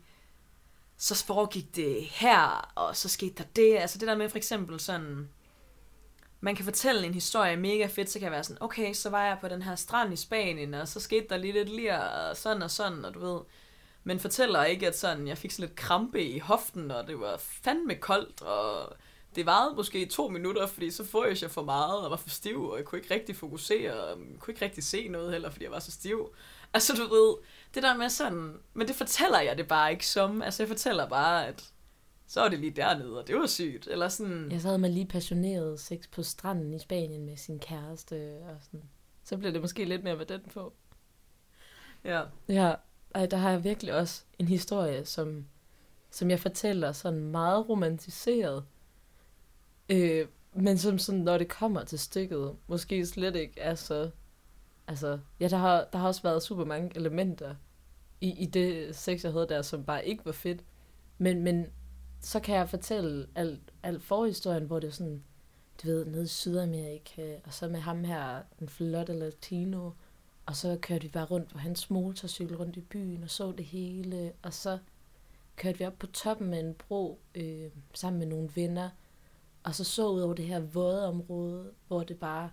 så foregik det her, og så skete der det. Altså det der med for eksempel sådan, man kan fortælle en historie mega fedt, så kan jeg være sådan, okay, så var jeg på den her strand i Spanien, og så skete der lige lidt lir, og sådan og sådan, og du ved. Men fortæller ikke, at sådan, jeg fik sådan lidt krampe i hoften, og det var fandme koldt, og det varede måske to minutter, fordi så får jeg for meget, og var for stiv, og jeg kunne ikke rigtig fokusere, og jeg kunne ikke rigtig se noget heller, fordi jeg var så stiv. Altså du ved, det der med sådan, men det fortæller jeg det bare ikke som, altså jeg fortæller bare, at så var det lige dernede, og det var sygt, eller sådan. Jeg så havde man lige passioneret sex på stranden i Spanien med sin kæreste, og sådan. Så bliver det måske lidt mere med den på. Ja. Ja, ej, der har jeg virkelig også en historie, som, som jeg fortæller sådan meget romantiseret. Øh, men som sådan, når det kommer til stykket, måske slet ikke er så... Altså, ja, der har, der har også været super mange elementer i, i det sex, jeg havde der, som bare ikke var fedt. Men, men så kan jeg fortælle alt, alt forhistorien, hvor det er sådan, du ved, nede i Sydamerika, og så med ham her, den flotte latino, og så kørte vi bare rundt på hans motorcykel rundt i byen og så det hele. Og så kørte vi op på toppen af en bro øh, sammen med nogle venner. Og så så ud over det her våde område, hvor det bare,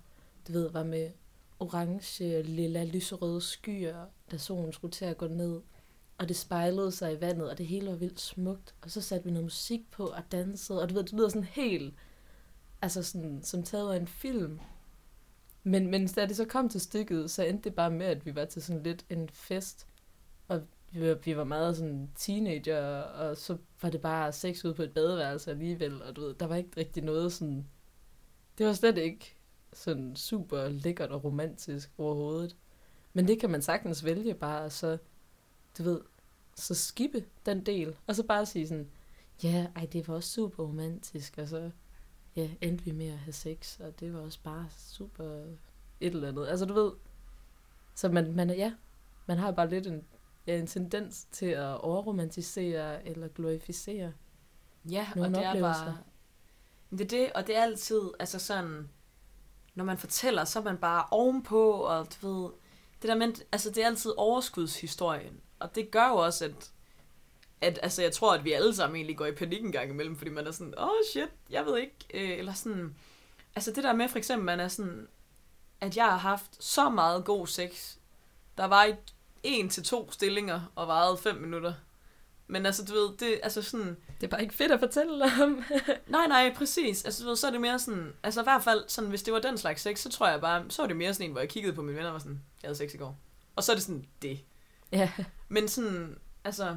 du ved, var med orange, lilla, lyserøde skyer, da solen skulle til at gå ned. Og det spejlede sig i vandet, og det hele var vildt smukt. Og så satte vi noget musik på og dansede, og du ved, det lyder sådan helt, altså sådan, som taget af en film. Men, men da det så kom til stykket, så endte det bare med, at vi var til sådan lidt en fest. Og vi var, vi var meget sådan teenager, og så var det bare sex ude på et badeværelse alligevel. Og du ved, der var ikke rigtig noget sådan... Det var slet ikke sådan super lækkert og romantisk overhovedet. Men det kan man sagtens vælge bare, så du ved, så skippe den del. Og så bare sige sådan, ja, ej, det var også super romantisk, og så ja, endte vi med at have sex, og det var også bare super et eller andet. Altså, du ved, så man, man ja, man har bare lidt en, en tendens til at overromantisere eller glorificere. Ja, Nogle og det er oplevelser. bare... Men Det er det, og det er altid, altså sådan, når man fortæller, så er man bare ovenpå, og du ved, det der med, altså det er altid overskudshistorien, og det gør jo også, at, at altså jeg tror, at vi alle sammen egentlig går i panik en gang imellem, fordi man er sådan, åh oh shit, jeg ved ikke, øh, eller sådan, altså det der med for eksempel, man er sådan, at jeg har haft så meget god sex, der var i en til to stillinger, og varede fem minutter. Men altså, du ved, det, altså sådan, Det er bare ikke fedt at fortælle om. Nej, nej, præcis. Altså, du ved, så er det mere sådan... Altså, i hvert fald, sådan, hvis det var den slags sex, så tror jeg bare... Så var det mere sådan en, hvor jeg kiggede på mine venner og var sådan... Jeg havde sex i går. Og så er det sådan, det. ja. Men sådan, altså...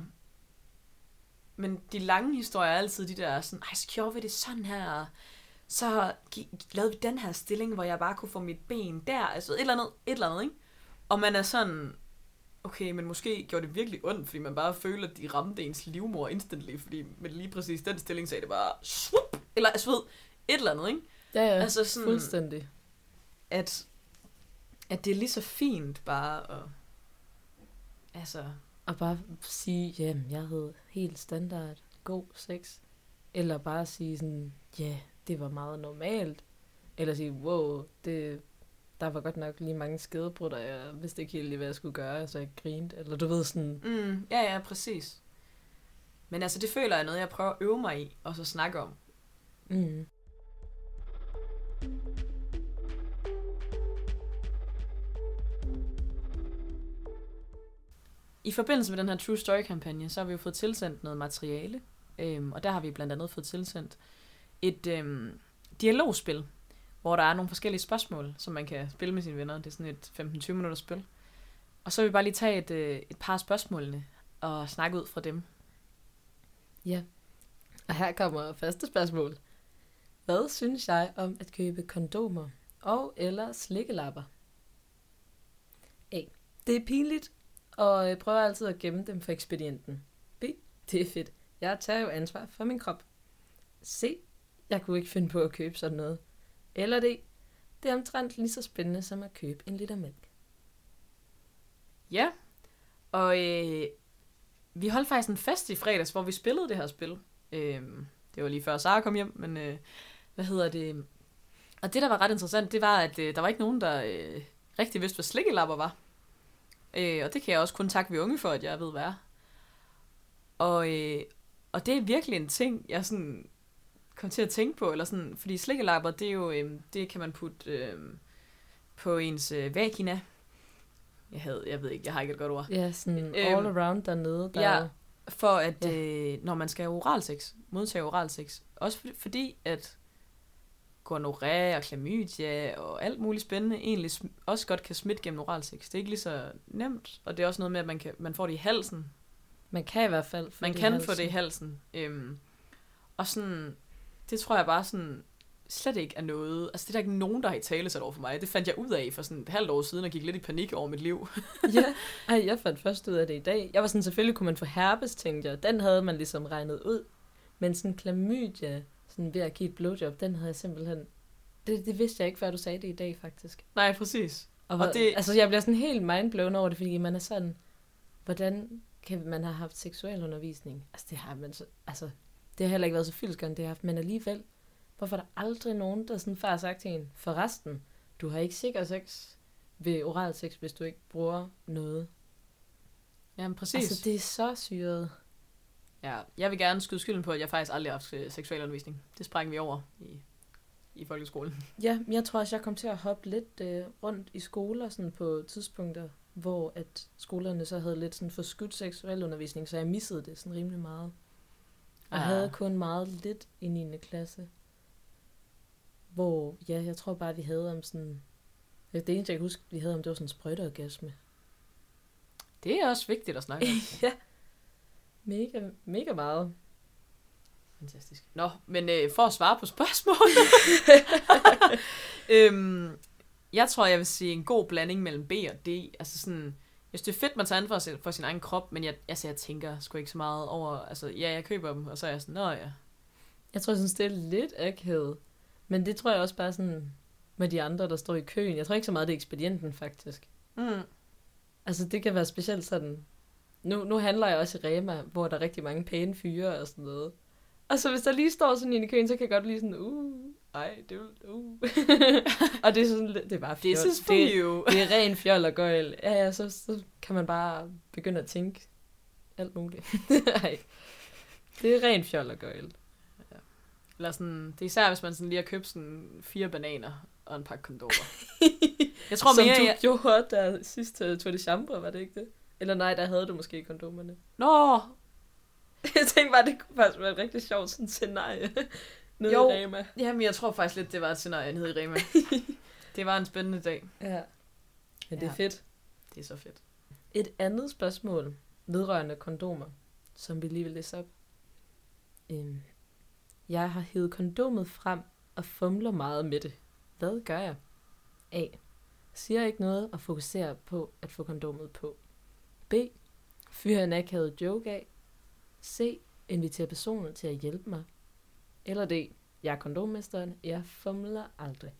Men de lange historier er altid de der sådan... Ej, så gjorde vi det sådan her. Så lavede vi den her stilling, hvor jeg bare kunne få mit ben der. Altså, et eller andet, et eller andet, ikke? Og man er sådan... okay, men måske gjorde det virkelig ondt, fordi man bare føler, at de ramte ens livmor instantly, fordi med lige præcis den stilling sagde det bare, swoop, eller altså, ved, et eller andet, ikke? Ja, ja, Altså sådan- fuldstændig. At, at det er lige så fint bare at, altså, Og bare sige, jamen, jeg havde helt standard god sex. Eller bare sige sådan, ja, det var meget normalt. Eller sige, wow, det, der var godt nok lige mange skedebrud, og jeg vidste ikke helt lige, hvad jeg skulle gøre, så jeg grinte. Eller du ved sådan, mm, ja, ja, præcis. Men altså, det føler jeg noget, jeg prøver at øve mig i, og så snakke om. mm, I forbindelse med den her True Story-kampagne, så har vi jo fået tilsendt noget materiale, øhm, og der har vi blandt andet fået tilsendt et øhm, dialogspil, hvor der er nogle forskellige spørgsmål, som man kan spille med sine venner. Det er sådan et 15-20 minutters spil. Og så vil vi bare lige tage et, øh, et par af spørgsmålene og snakke ud fra dem. ja. Og her kommer første spørgsmål. Hvad synes jeg om at købe kondomer og eller slikkelapper? A. Det er pinligt, og jeg prøver altid at gemme dem for ekspedienten. B. Det er fedt. Jeg tager jo ansvar for min krop. C. Jeg kunne ikke finde på at købe sådan noget. Eller det. Det er omtrent lige så spændende som at købe en liter mælk. Ja, og øh, vi holdt faktisk en fest i fredags, hvor vi spillede det her spil. Øh, det var lige før Sara kom hjem, men øh, hvad hedder det? Og det, der var ret interessant, det var, at øh, der var ikke nogen, der øh, rigtig vidste, hvad slikkelapper var. Øh, og det kan jeg også kun takke vi unge for, at jeg ved, hvad er. Og, øh, og det er virkelig en ting, jeg sådan kom til at tænke på, eller sådan, fordi slikkelapper, det er jo, øh, det kan man putte øh, på ens øh, vagina. Jeg, havde, jeg ved ikke, jeg har ikke et godt ord. Ja, sådan Øhm, all around dernede. Der ja. For at, Ja. øh, når man skal have oralsex, modtage oralsex, også fordi, fordi at gonorrhea og klamydia og alt muligt spændende egentlig også godt kan smitte gennem oralsex. Det er ikke lige så nemt, og det er også noget med, at man, kan, man får det i halsen. Man kan i hvert fald få Man det i kan få halsen. det i halsen. Øhm, og sådan, det tror jeg bare sådan, slet ikke er noget, altså det er der ikke nogen, der har i tale sat over for mig. Det fandt jeg ud af for sådan et halvt år siden, og gik lidt i panik over mit liv. ja, Ej, jeg fandt først ud af det i dag. Jeg var sådan, selvfølgelig kunne man få herpes, tænkte jeg. Den havde man ligesom regnet ud. Men sådan klamydia, sådan ved at give et blowjob, den havde jeg simpelthen... Det, det vidste jeg ikke, før du sagde det i dag, faktisk. Nej, præcis. Og, Og det... Altså, jeg bliver sådan helt mindblown over det, fordi man er sådan... Hvordan kan man have haft seksuel undervisning? Altså, det har man så... Altså, det har heller ikke været så fyldskørende, det har haft, men alligevel... Hvorfor er der aldrig nogen, der sådan før har sagt til en, forresten, du har ikke sikker sex ved oral sex, hvis du ikke bruger noget. Jamen, præcis. Altså, det er så syret. Ja, jeg vil gerne skyde skylden på, at jeg faktisk aldrig har haft øh, seksualundervisning. Det sprang vi over i, i folkeskolen. Ja, jeg tror også, jeg kom til at hoppe lidt øh, rundt i skoler sådan på tidspunkter, hvor at skolerne så havde lidt sådan forskudt seksuel undervisning, så jeg missede det sådan rimelig meget. Og Ah. havde kun meget lidt i 9. klasse. Hvor, ja, jeg tror bare, vi havde om sådan... Det eneste, jeg kan huske, vi havde om, det var sådan en sprøjteorgasme. Det er også vigtigt at snakke om. ja. Mega, mega meget. Fantastisk. Nå, men øh, for at svare på spørgsmålet. øhm, jeg tror, jeg vil sige en god blanding mellem B og D. Altså sådan, jeg synes, det er fedt, man tager ansvar for, for sin egen krop, men jeg, altså, jeg tænker sgu ikke så meget over, altså, ja, jeg køber dem, og så er jeg sådan, nå ja. Jeg tror, jeg synes, det er lidt akavet. Men det tror jeg også bare sådan med de andre, der står i køen. Jeg tror ikke så meget, det er ekspedienten, faktisk. Mm. Altså, det kan være specielt sådan... Nu, nu handler jeg også i Rema, hvor der er rigtig mange pæne fyre og sådan noget. Og så hvis der lige står sådan en i køen, så kan jeg godt blive sådan, uh, ej, det er uh. og det er sådan, det er bare fjol. This is for det, you. det er ren fjol og gøjl. Ja, ja, så, så kan man bare begynde at tænke alt muligt. Ej. Det er ren fjol og gøjl. Eller sådan, det er især, hvis man sådan lige har købt sådan fire bananer og en pakke kondomer. Jeg tror Som mere, du jeg... gjorde, der sidst uh, tog det chambre, var det ikke det? Eller nej, der havde du måske kondomerne. Nå, Jeg tænkte bare, det kunne faktisk være et rigtig sjovt sådan scenarie. Nede Jo. i Rema. jamen jeg tror faktisk lidt, det var et scenarie nede i Rema. det var en spændende dag. Ja. Men det er Ja. fedt. Det er så fedt. Et andet spørgsmål vedrørende kondomer, som vi lige vil læse op. Øhm, jeg har hævet kondomet frem og fumler meget med det. Hvad gør jeg? A. Siger ikke noget og fokuserer på at få kondomet på. B. Fyre en akavet joke af. C. Invitere personen til at hjælpe mig. Eller D. Jeg er kondommesteren. Jeg fumler aldrig.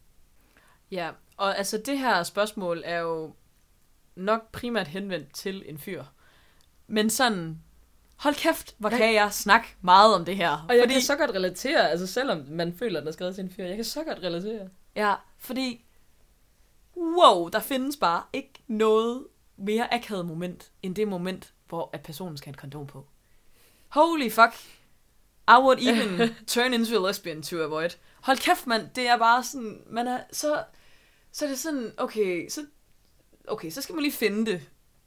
Ja, og altså det her spørgsmål er jo nok primært henvendt til en fyr. Men sådan, hold kæft, hvor kan jeg snakke meget om det her. Og jeg fordi... kan så godt relatere, altså selvom man føler, at den er skrevet til en fyr, jeg kan så godt relatere. Ja, fordi, wow, der findes bare ikke noget mere akavet moment, end det moment, hvor at personen skal have en kondom på. Holy fuck. I would even turn into a lesbian to avoid. Hold kæft, mand. Det er bare sådan, man er så, så er det sådan, okay, så, okay, så skal man lige finde det.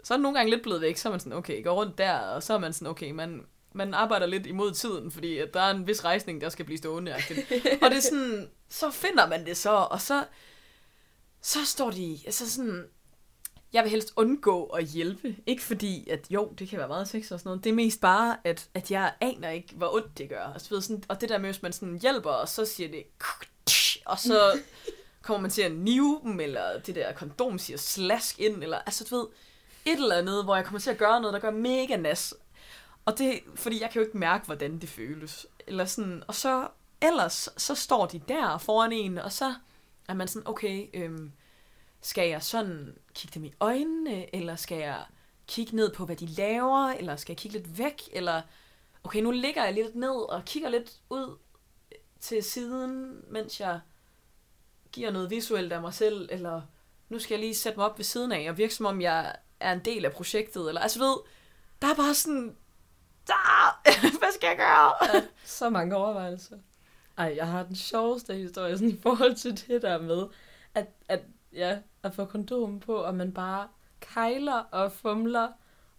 Så er det nogle gange lidt blevet væk, så er man sådan, okay, går rundt der, og så er man sådan, okay, man, man arbejder lidt imod tiden, fordi at der er en vis rejsning, der skal blive stående. og det er sådan, så finder man det så, og så, så står de, altså sådan, jeg vil helst undgå at hjælpe. Ikke fordi, at jo, det kan være meget sex og sådan noget. Det er mest bare, at, at jeg aner ikke, hvor ondt det gør. Altså, ved, sådan, og det der med, hvis man sådan hjælper, og så siger det, og så kommer man til at nive dem, eller det der kondom siger slask ind, eller altså du ved, et eller andet, hvor jeg kommer til at gøre noget, der gør mega nas. Og det, fordi jeg kan jo ikke mærke, hvordan det føles. Eller sådan, og så, ellers, så står de der foran en, og så er man sådan, okay, øhm, skal jeg sådan kigge dem i øjnene, eller skal jeg kigge ned på, hvad de laver, eller skal jeg kigge lidt væk, eller okay, nu ligger jeg lidt ned og kigger lidt ud til siden, mens jeg giver noget visuelt af mig selv, eller nu skal jeg lige sætte mig op ved siden af og virke som om jeg er en del af projektet, eller altså ved, der er bare sådan, der, ah, hvad skal jeg gøre? Ja, så mange overvejelser. Ej, jeg har den sjoveste historie sådan i forhold til det der med, at, at, ja, at få kondom på, og man bare kejler og fumler,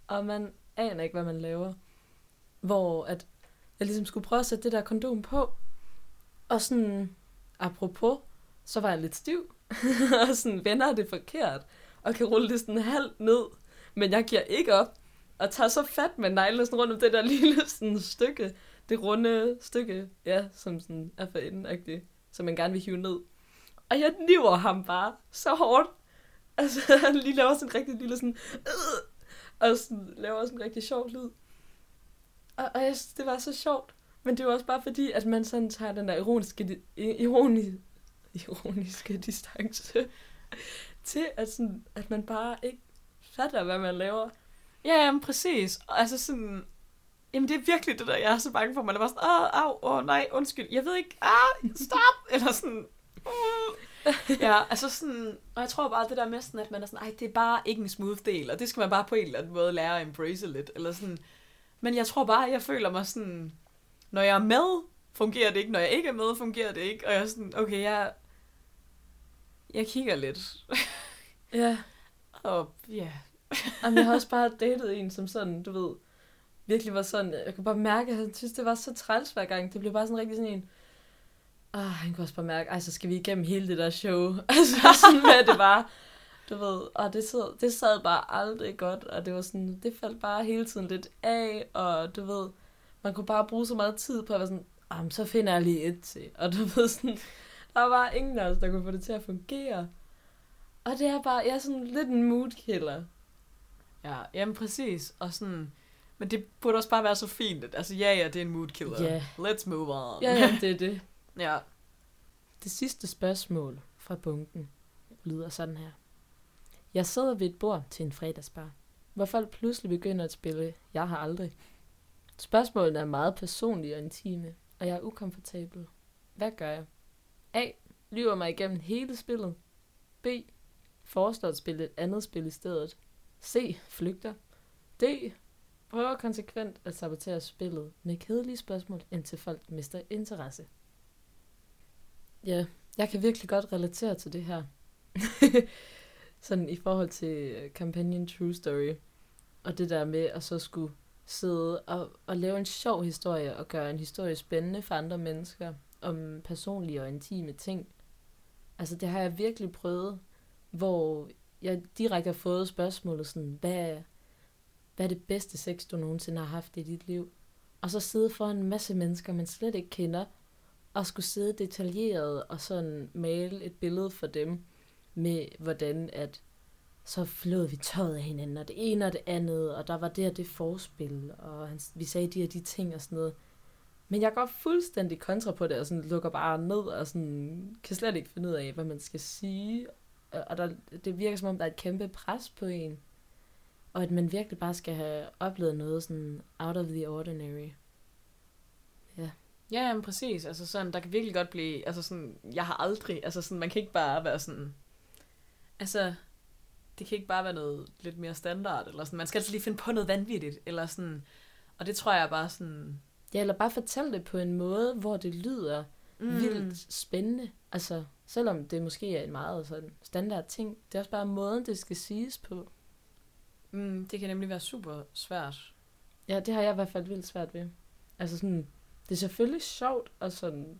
og man aner ikke, hvad man laver. Hvor at jeg ligesom skulle prøve at sætte det der kondom på, og sådan, apropos, så var jeg lidt stiv, og sådan vender det forkert, og kan rulle det sådan halvt ned, men jeg giver ikke op, og tager så fat med neglene sådan rundt om det der lille sådan stykke, det runde stykke, ja, som sådan er for enden som man gerne vil hive ned. Og jeg niver ham bare så hårdt. Altså, han lige laver sådan en rigtig lille sådan, øh, og sådan, laver sådan en rigtig sjov lyd. Og, og jeg synes, det var så sjovt. Men det var også bare fordi, at man sådan tager den der ironiske, ironi, ironiske distance til, at, sådan, at man bare ikke fatter, hvad man laver. Ja, jamen præcis. Altså sådan, jamen det er virkelig det der, jeg er så bange for. Man er bare sådan, åh, au, åh, nej, undskyld, jeg ved ikke, ah, stop, eller sådan. Ja, altså sådan, og jeg tror bare det der med sådan, at man er sådan, ej, det er bare ikke en smooth del, og det skal man bare på en eller anden måde lære at embrace lidt, eller sådan. Men jeg tror bare, jeg føler mig sådan, når jeg er med, fungerer det ikke, når jeg ikke er med, fungerer det ikke, og jeg er sådan, okay, jeg, jeg kigger lidt, Ja. og ja, Jamen, jeg har også bare datet en, som sådan, du ved, virkelig var sådan, jeg kunne bare mærke, at han synes, det var så træls hver gang. Det blev bare sådan rigtig sådan en, ah, han kunne også bare mærke, ej, så skal vi igennem hele det der show. altså sådan med, det var, du ved, og det sad, det sad bare aldrig godt, og det var sådan, det faldt bare hele tiden lidt af, og du ved, man kunne bare bruge så meget tid på at være sådan, ah, så finder jeg lige et til, og du ved sådan, der var bare ingen af os, der kunne få det til at fungere. Og det er bare, jeg er sådan lidt en mood killer. Ja, jamen præcis. Og sådan, men det burde også bare være så fint. At, altså ja, ja, det er en mood killer. Ja. Let's move on. Ja, ja, det er det ja. Det sidste spørgsmål fra bunken lyder sådan her. Jeg sidder ved et bord til en fredagsbar, hvor folk pludselig begynder at spille Jeg har aldrig. Spørgsmålene er meget personlige og intime, og jeg er ukomfortabel. Hvad gør jeg? A. Lyver mig igennem hele spillet. B. Foreslår at spille et andet spil i stedet. C. Flygter. D. Prøver konsekvent at sabotere spillet med kedelige spørgsmål, indtil folk mister interesse. Ja, jeg kan virkelig godt relatere til det her. Sådan i forhold til kampagnen True Story. Og det der med at så skulle sidde og, og lave en sjov historie og gøre en historie spændende for andre mennesker om personlige og intime ting. Altså det har jeg virkelig prøvet, hvor jeg direkte har fået spørgsmålet sådan, hvad, hvad er det bedste sex, du nogensinde har haft i dit liv? Og så sidde foran en masse mennesker, man slet ikke kender, og skulle sidde detaljeret og sådan male et billede for dem med, hvordan at så flåede vi tøjet af hinanden, og det ene og det andet, og der var det og det forspil, og han, vi sagde de og de ting og sådan noget. Men jeg går fuldstændig kontra på det, og sådan lukker bare ned, og sådan, kan slet ikke finde ud af, hvad man skal sige. Og der, det virker som om, der er et kæmpe pres på en. Og at man virkelig bare skal have oplevet noget sådan out of the ordinary. Ja. Ja, jamen præcis. Altså sådan, der kan virkelig godt blive, altså sådan, jeg har aldrig, altså sådan, man kan ikke bare være sådan, altså, det kan ikke bare være noget lidt mere standard, eller sådan, man skal altså lige finde på noget vanvittigt, eller sådan, og det tror jeg bare sådan, Ja, eller bare fortælle det på en måde, hvor det lyder mm. vildt spændende. Altså, selvom det måske er en meget sådan standard ting, det er også bare måden, det skal siges på. Mm, det kan nemlig være super svært. Ja, det har jeg i hvert fald vildt svært ved. Altså sådan, det er selvfølgelig sjovt, og sådan,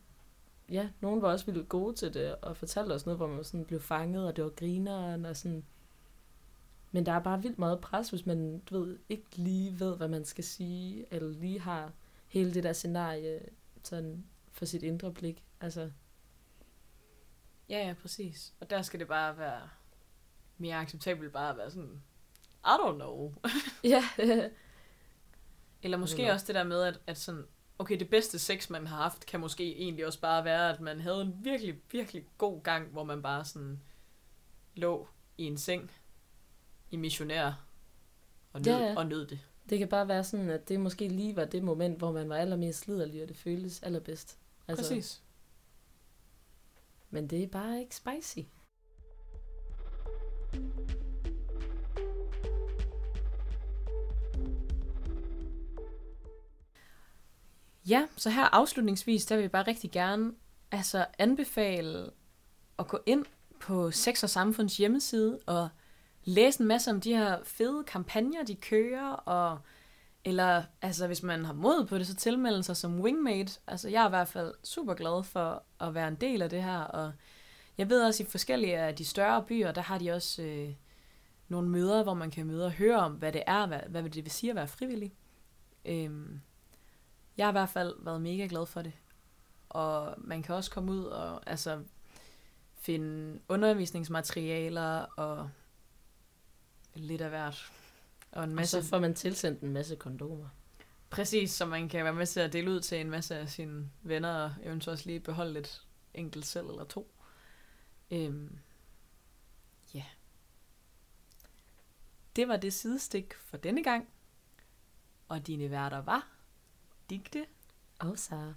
ja, nogen var også vildt gode til det, og fortalte os noget, hvor man sådan blev fanget, og det var grineren, og sådan. Men der er bare vildt meget pres, hvis man, du ved, ikke lige ved, hvad man skal sige, eller lige har hele det der scenarie sådan for sit indre blik. Altså, Ja, ja, præcis. Og der skal det bare være mere acceptabelt bare at være sådan, I don't know. ja, Eller måske også det der med, at, at sådan, okay, det bedste sex, man har haft, kan måske egentlig også bare være, at man havde en virkelig, virkelig god gang, hvor man bare sådan lå i en seng i missionær og nød, Ja, ja. og nød det. det kan bare være sådan, at det måske lige var det moment, hvor man var allermest liderlig, og det føltes allerbedst. Altså, Præcis. Men det er bare ikke spicy. Ja, så her afslutningsvis, der vil jeg bare rigtig gerne altså anbefale at gå ind på Sex og Samfunds hjemmeside og læse en masse om de her fede kampagner, de kører, og eller altså hvis man har mod på det, så tilmelde sig som wingmate. Altså jeg er i hvert fald super glad for at være en del af det her, og jeg ved også i forskellige af de større byer, der har de også øh, nogle møder, hvor man kan møde og høre om, hvad det er, hvad, hvad det vil sige at være frivillig. Øhm, jeg har i hvert fald været mega glad for det. Og man kan også komme ud og altså, finde undervisningsmaterialer og lidt af hvert. Og en Og masse, så får man tilsendt en masse kondomer. præcis, så man kan være med til at dele ud til en masse af sine venner, og eventuelt også lige beholde lidt enkelt selv eller to. Øhm, ja. Det var det sidestik for denne gang. Og dine værter var Digte Og så